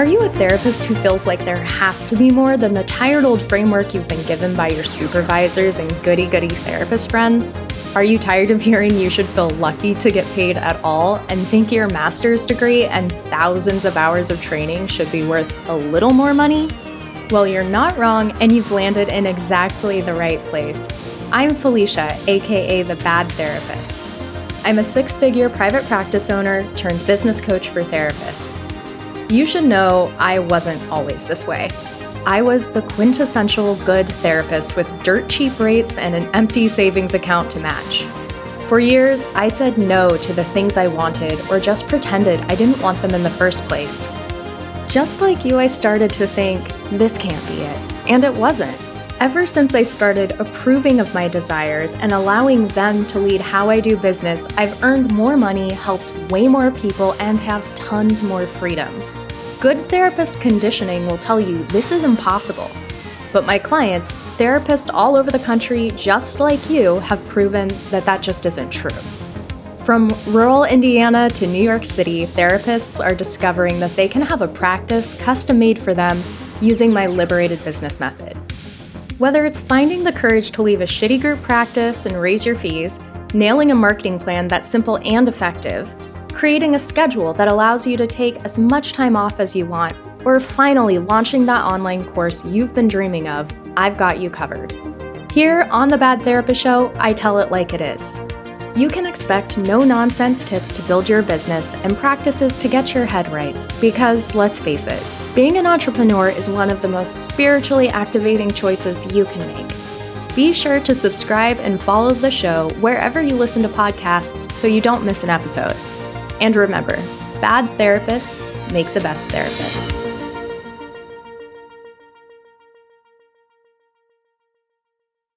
Are you a therapist who feels like there has to be more than the tired old framework you've been given by your supervisors and goody goody therapist friends? Are you tired of hearing you should feel lucky to get paid at all and think your master's degree and thousands of hours of training should be worth a little more money? Well, you're not wrong and you've landed in exactly the right place. I'm Felicia, aka the Bad Therapist. I'm a six figure private practice owner turned business coach for therapists. You should know I wasn't always this way. I was the quintessential good therapist with dirt cheap rates and an empty savings account to match. For years, I said no to the things I wanted or just pretended I didn't want them in the first place. Just like you, I started to think, this can't be it. And it wasn't. Ever since I started approving of my desires and allowing them to lead how I do business, I've earned more money, helped way more people, and have tons more freedom. Good therapist conditioning will tell you this is impossible. But my clients, therapists all over the country, just like you, have proven that that just isn't true. From rural Indiana to New York City, therapists are discovering that they can have a practice custom made for them using my liberated business method. Whether it's finding the courage to leave a shitty group practice and raise your fees, nailing a marketing plan that's simple and effective, creating a schedule that allows you to take as much time off as you want, or finally launching that online course you've been dreaming of, I've got you covered. Here on The Bad Therapist Show, I tell it like it is. You can expect no nonsense tips to build your business and practices to get your head right, because let's face it, being an entrepreneur is one of the most spiritually activating choices you can make. Be sure to subscribe and follow the show wherever you listen to podcasts so you don't miss an episode. And remember, bad therapists make the best therapists.